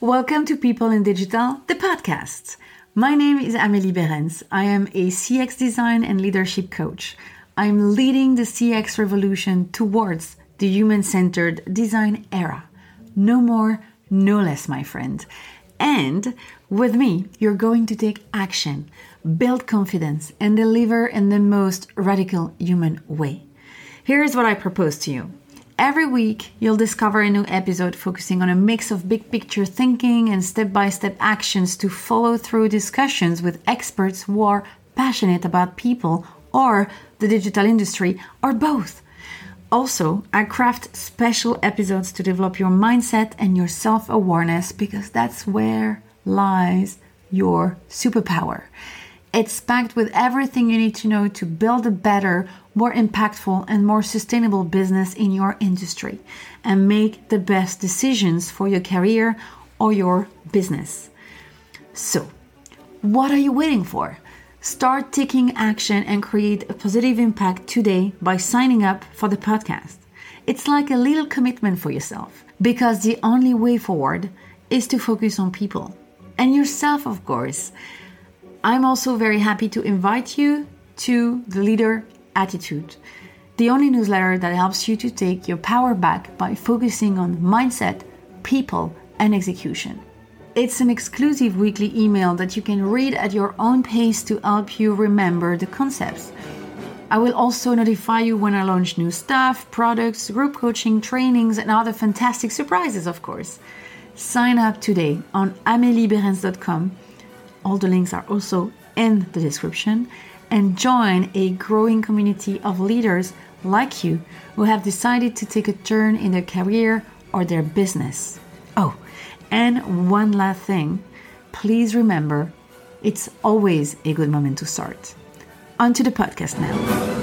Welcome to People in Digital, the podcast. My name is Amélie Berens. I am a CX design and leadership coach. I'm leading the CX revolution towards the human centered design era. No more, no less, my friend. And with me, you're going to take action, build confidence, and deliver in the most radical human way. Here's what I propose to you. Every week, you'll discover a new episode focusing on a mix of big picture thinking and step by step actions to follow through discussions with experts who are passionate about people or the digital industry or both. Also, I craft special episodes to develop your mindset and your self awareness because that's where lies your superpower. It's packed with everything you need to know to build a better, more impactful, and more sustainable business in your industry and make the best decisions for your career or your business. So, what are you waiting for? Start taking action and create a positive impact today by signing up for the podcast. It's like a little commitment for yourself because the only way forward is to focus on people and yourself, of course. I'm also very happy to invite you to the Leader Attitude, the only newsletter that helps you to take your power back by focusing on mindset, people, and execution. It's an exclusive weekly email that you can read at your own pace to help you remember the concepts. I will also notify you when I launch new stuff, products, group coaching, trainings, and other fantastic surprises, of course. Sign up today on amelieberens.com all the links are also in the description. And join a growing community of leaders like you who have decided to take a turn in their career or their business. Oh, and one last thing please remember it's always a good moment to start. On to the podcast now.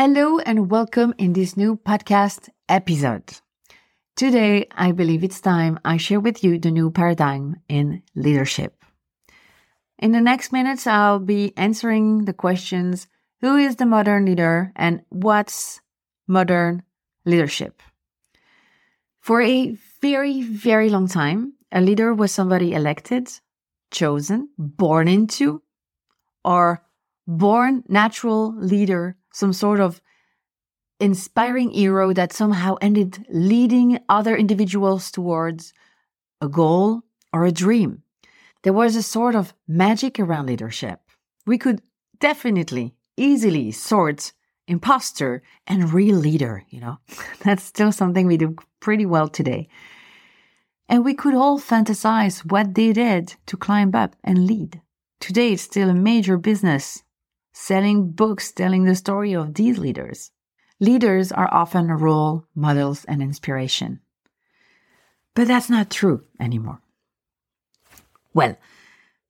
Hello and welcome in this new podcast episode. Today, I believe it's time I share with you the new paradigm in leadership. In the next minutes, I'll be answering the questions Who is the modern leader and what's modern leadership? For a very, very long time, a leader was somebody elected, chosen, born into, or born natural leader some sort of inspiring hero that somehow ended leading other individuals towards a goal or a dream. There was a sort of magic around leadership. We could definitely, easily sort imposter and real leader, you know. That's still something we do pretty well today. And we could all fantasize what they did to climb up and lead. Today, it's still a major business selling books telling the story of these leaders. Leaders are often role models and inspiration. But that's not true anymore. Well,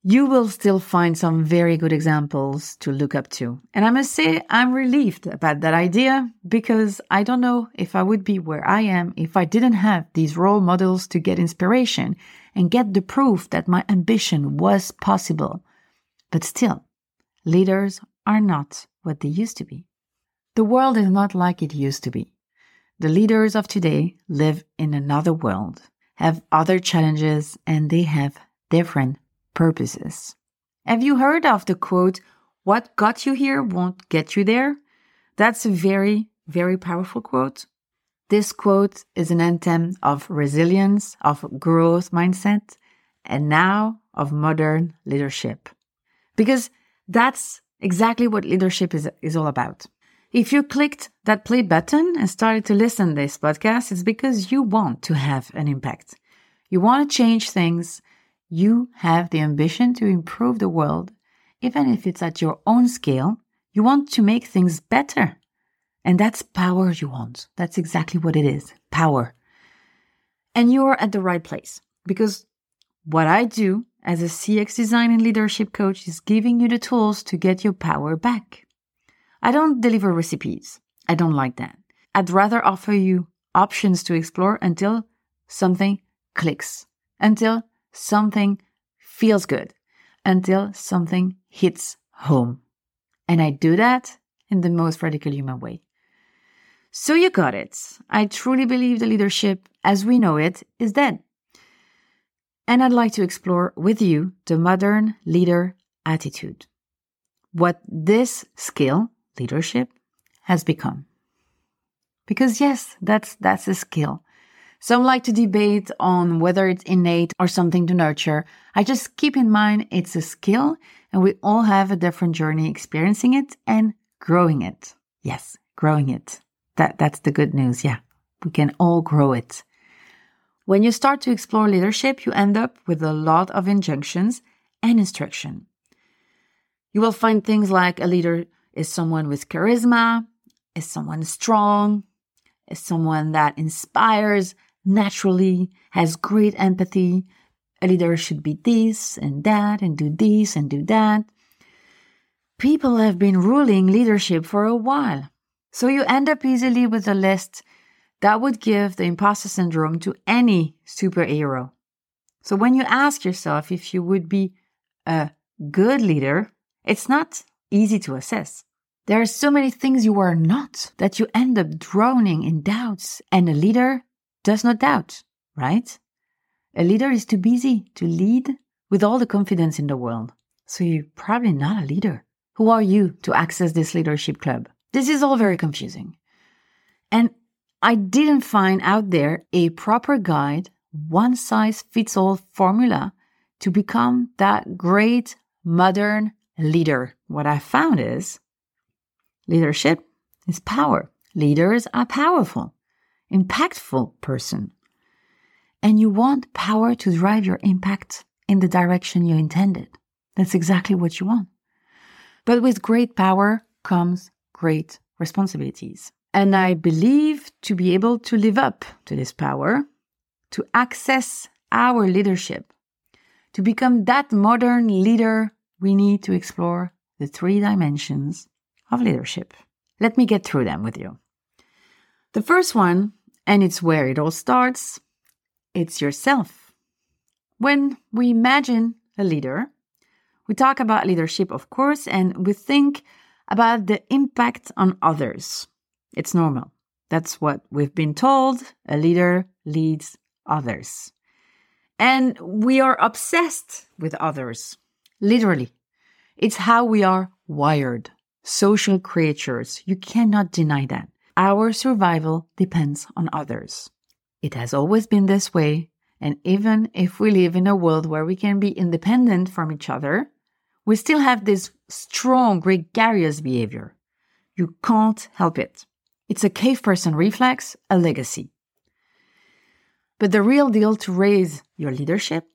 you will still find some very good examples to look up to. And I must say, I'm relieved about that idea because I don't know if I would be where I am if I didn't have these role models to get inspiration and get the proof that my ambition was possible. But still, leaders are not what they used to be. The world is not like it used to be. The leaders of today live in another world, have other challenges, and they have different purposes. Have you heard of the quote, What got you here won't get you there? That's a very, very powerful quote. This quote is an anthem of resilience, of growth mindset, and now of modern leadership. Because that's exactly what leadership is, is all about. If you clicked that play button and started to listen to this podcast, it's because you want to have an impact. You want to change things. You have the ambition to improve the world, even if it's at your own scale. You want to make things better. And that's power you want. That's exactly what it is power. And you're at the right place because what I do as a CX design and leadership coach is giving you the tools to get your power back. I don't deliver recipes. I don't like that. I'd rather offer you options to explore until something clicks, until something feels good, until something hits home. And I do that in the most radical human way. So you got it. I truly believe the leadership as we know it is dead. And I'd like to explore with you the modern leader attitude. What this skill, leadership, has become. Because yes, that's, that's a skill. Some like to debate on whether it's innate or something to nurture. I just keep in mind it's a skill and we all have a different journey experiencing it and growing it. Yes, growing it. That, that's the good news. Yeah, we can all grow it. When you start to explore leadership, you end up with a lot of injunctions and instruction. You will find things like a leader is someone with charisma, is someone strong, is someone that inspires naturally, has great empathy. A leader should be this and that and do this and do that. People have been ruling leadership for a while. So you end up easily with a list that would give the imposter syndrome to any superhero. So when you ask yourself if you would be a good leader, it's not easy to assess. There are so many things you are not that you end up drowning in doubts, and a leader does not doubt, right? A leader is too busy to lead with all the confidence in the world. So you're probably not a leader. Who are you to access this leadership club? This is all very confusing. And I didn't find out there a proper guide, one size fits all formula to become that great modern leader. What I found is leadership is power. Leaders are powerful, impactful person. And you want power to drive your impact in the direction you intended. That's exactly what you want. But with great power comes great responsibilities. And I believe to be able to live up to this power, to access our leadership, to become that modern leader, we need to explore the three dimensions of leadership. Let me get through them with you. The first one, and it's where it all starts, it's yourself. When we imagine a leader, we talk about leadership, of course, and we think about the impact on others. It's normal. That's what we've been told. A leader leads others. And we are obsessed with others. Literally. It's how we are wired. Social creatures. You cannot deny that. Our survival depends on others. It has always been this way. And even if we live in a world where we can be independent from each other, we still have this strong gregarious behavior. You can't help it. It's a cave person reflex, a legacy. But the real deal to raise your leadership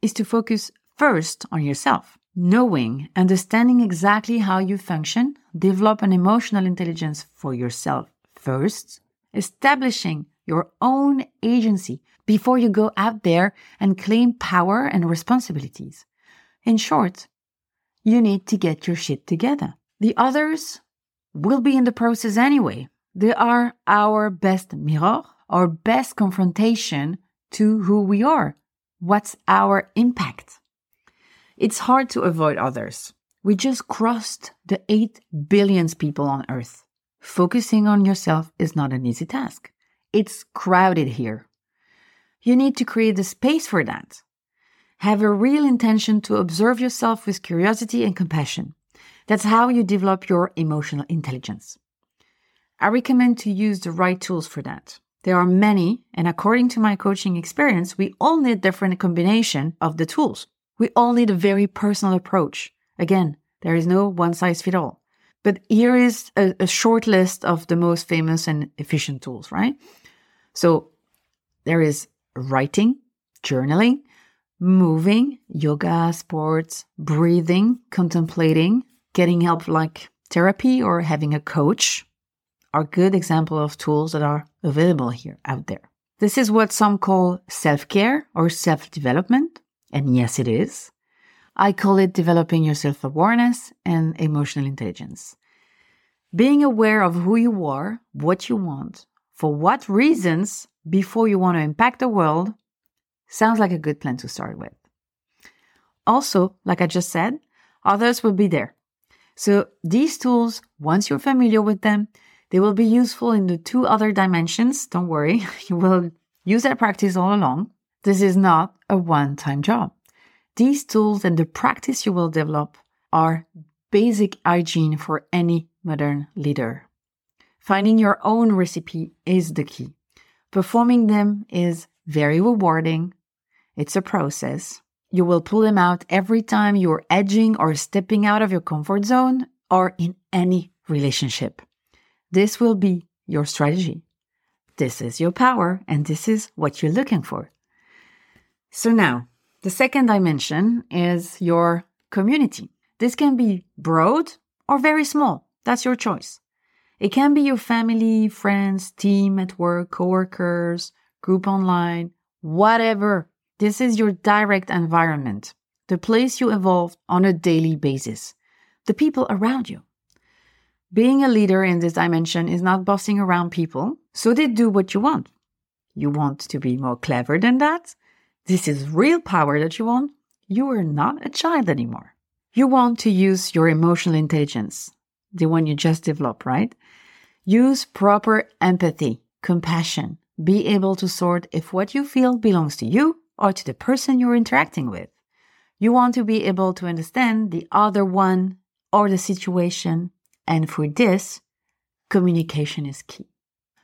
is to focus first on yourself, knowing, understanding exactly how you function, develop an emotional intelligence for yourself first, establishing your own agency before you go out there and claim power and responsibilities. In short, you need to get your shit together. The others will be in the process anyway. They are our best mirror, our best confrontation to who we are. What's our impact? It's hard to avoid others. We just crossed the 8 billion people on earth. Focusing on yourself is not an easy task. It's crowded here. You need to create the space for that. Have a real intention to observe yourself with curiosity and compassion. That's how you develop your emotional intelligence. I recommend to use the right tools for that. There are many, and according to my coaching experience, we all need different combination of the tools. We all need a very personal approach. Again, there is no one size fit all. But here is a, a short list of the most famous and efficient tools, right? So there is writing, journaling, moving, yoga, sports, breathing, contemplating, getting help like therapy or having a coach are good example of tools that are available here out there. This is what some call self-care or self-development. And yes, it is. I call it developing your self-awareness and emotional intelligence. Being aware of who you are, what you want, for what reasons before you want to impact the world Sounds like a good plan to start with. Also, like I just said, others will be there. So these tools, once you're familiar with them, they will be useful in the two other dimensions. Don't worry, you will use that practice all along. This is not a one time job. These tools and the practice you will develop are basic hygiene for any modern leader. Finding your own recipe is the key. Performing them is very rewarding. It's a process. You will pull them out every time you're edging or stepping out of your comfort zone or in any relationship. This will be your strategy. This is your power and this is what you're looking for. So now, the second dimension is your community. This can be broad or very small. That's your choice. It can be your family, friends, team at work, coworkers, group online, whatever. This is your direct environment, the place you evolve on a daily basis, the people around you. Being a leader in this dimension is not bossing around people, so they do what you want. You want to be more clever than that? This is real power that you want. You are not a child anymore. You want to use your emotional intelligence, the one you just developed, right? Use proper empathy, compassion. Be able to sort if what you feel belongs to you or to the person you're interacting with. You want to be able to understand the other one or the situation. And for this, communication is key.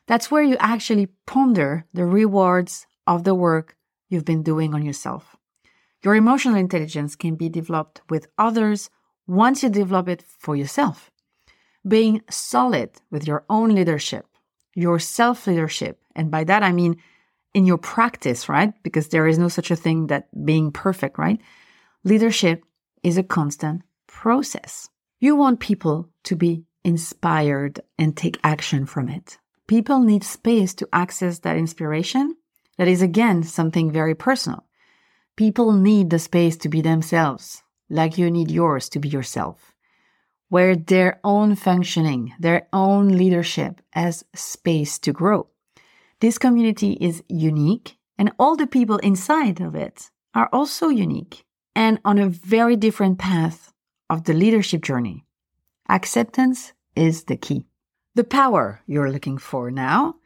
That's where you actually ponder the rewards of the work you've been doing on yourself. Your emotional intelligence can be developed with others once you develop it for yourself. Being solid with your own leadership, your self leadership, and by that I mean in your practice, right? Because there is no such a thing that being perfect, right? Leadership is a constant process. You want people to be inspired and take action from it. People need space to access that inspiration that is again something very personal. People need the space to be themselves, like you need yours to be yourself, where their own functioning, their own leadership has space to grow. This community is unique, and all the people inside of it are also unique and on a very different path of the leadership journey. Acceptance is the key. The power you're looking for now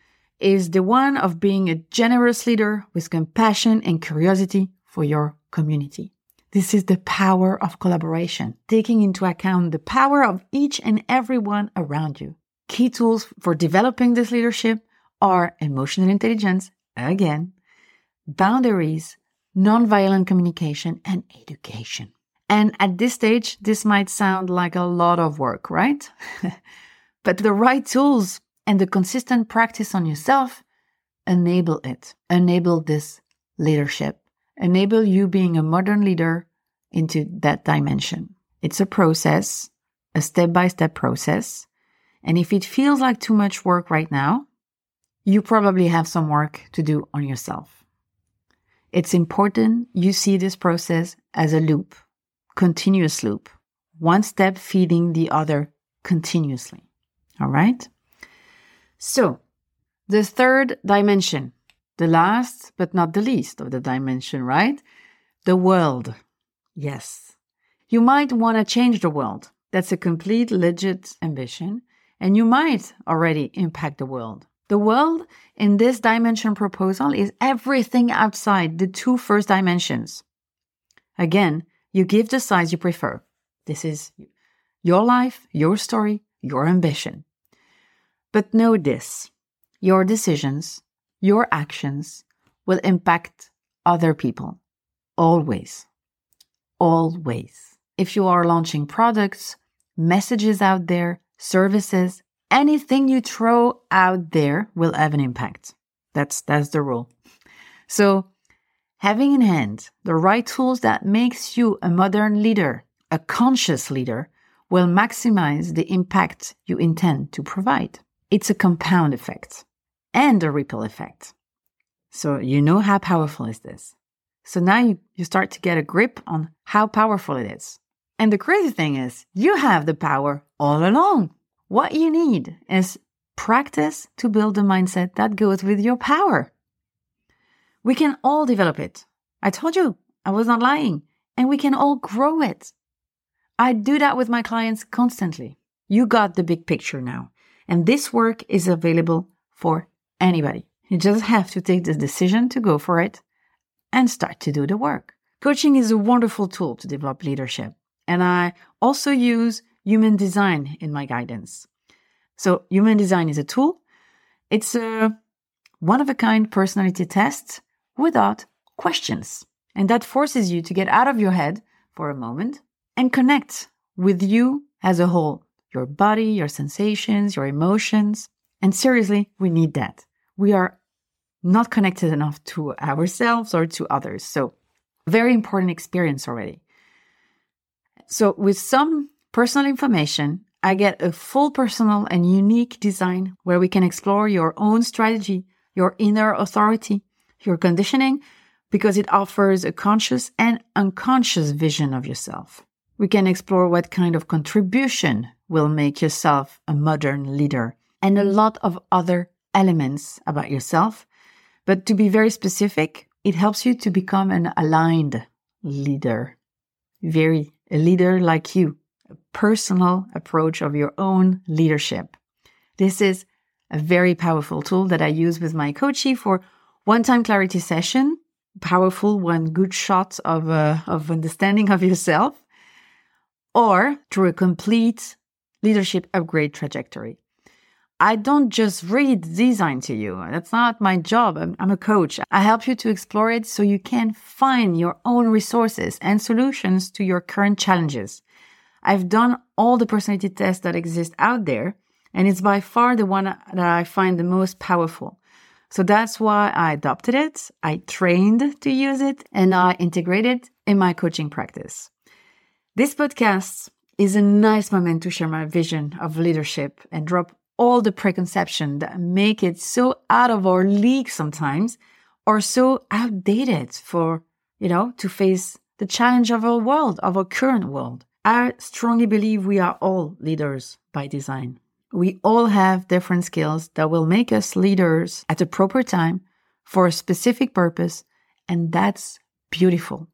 is the one of being a generous leader with compassion and curiosity for your community. This is the power of collaboration, taking into account the power of each and every one around you. Key tools for developing this leadership are emotional intelligence, again, boundaries, nonviolent communication, and education. And at this stage, this might sound like a lot of work, right? but the right tools and the consistent practice on yourself enable it, enable this leadership, enable you being a modern leader into that dimension. It's a process, a step by step process. And if it feels like too much work right now, you probably have some work to do on yourself. It's important you see this process as a loop, continuous loop, one step feeding the other continuously. All right? So, the third dimension, the last but not the least of the dimension, right? The world. Yes. You might want to change the world. That's a complete legit ambition. And you might already impact the world. The world in this dimension proposal is everything outside the two first dimensions. Again, you give the size you prefer. This is your life, your story, your ambition. But know this your decisions, your actions will impact other people. Always. Always. If you are launching products, messages out there, services, anything you throw out there will have an impact. That's, that's the rule. So having in hand the right tools that makes you a modern leader, a conscious leader, will maximize the impact you intend to provide. It's a compound effect and a ripple effect. So you know how powerful is this. So now you, you start to get a grip on how powerful it is. And the crazy thing is, you have the power all along. What you need is practice to build a mindset that goes with your power. We can all develop it. I told you, I was not lying. And we can all grow it. I do that with my clients constantly. You got the big picture now. And this work is available for anybody. You just have to take the decision to go for it and start to do the work. Coaching is a wonderful tool to develop leadership. And I also use human design in my guidance. So human design is a tool. It's a one of a kind personality test without questions. And that forces you to get out of your head for a moment and connect with you as a whole, your body, your sensations, your emotions. And seriously, we need that. We are not connected enough to ourselves or to others. So, very important experience already. So, with some personal information, I get a full personal and unique design where we can explore your own strategy, your inner authority, your conditioning, because it offers a conscious and unconscious vision of yourself. We can explore what kind of contribution will make yourself a modern leader and a lot of other elements about yourself. But to be very specific, it helps you to become an aligned leader. Very, a leader like you, a personal approach of your own leadership. This is a very powerful tool that I use with my coachee for one time clarity session. Powerful, one good shot of, uh, of understanding of yourself or through a complete leadership upgrade trajectory. I don't just read design to you. That's not my job. I'm, I'm, a coach. I help you to explore it so you can find your own resources and solutions to your current challenges. I've done all the personality tests that exist out there, and it's by far the one that I find the most powerful. So that's why I adopted it. I trained to use it and I integrated it in my coaching practice. This podcast is a nice moment to share my vision of leadership and drop all the preconceptions that make it so out of our league sometimes or so outdated for, you know, to face the challenge of our world, of our current world. I strongly believe we are all leaders by design. We all have different skills that will make us leaders at the proper time for a specific purpose, and that's beautiful.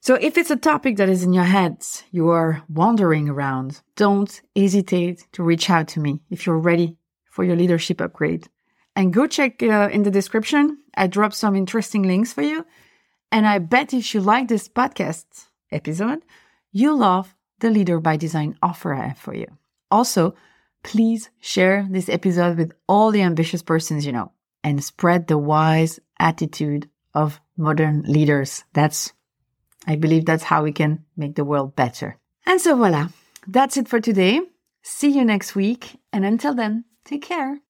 So if it's a topic that is in your head, you are wandering around, don't hesitate to reach out to me if you're ready for your leadership upgrade. And go check uh, in the description. I dropped some interesting links for you. And I bet if you like this podcast episode, you'll love the Leader by Design offer I have for you. Also, please share this episode with all the ambitious persons you know and spread the wise attitude of modern leaders. That's I believe that's how we can make the world better. And so voila, that's it for today. See you next week. And until then, take care.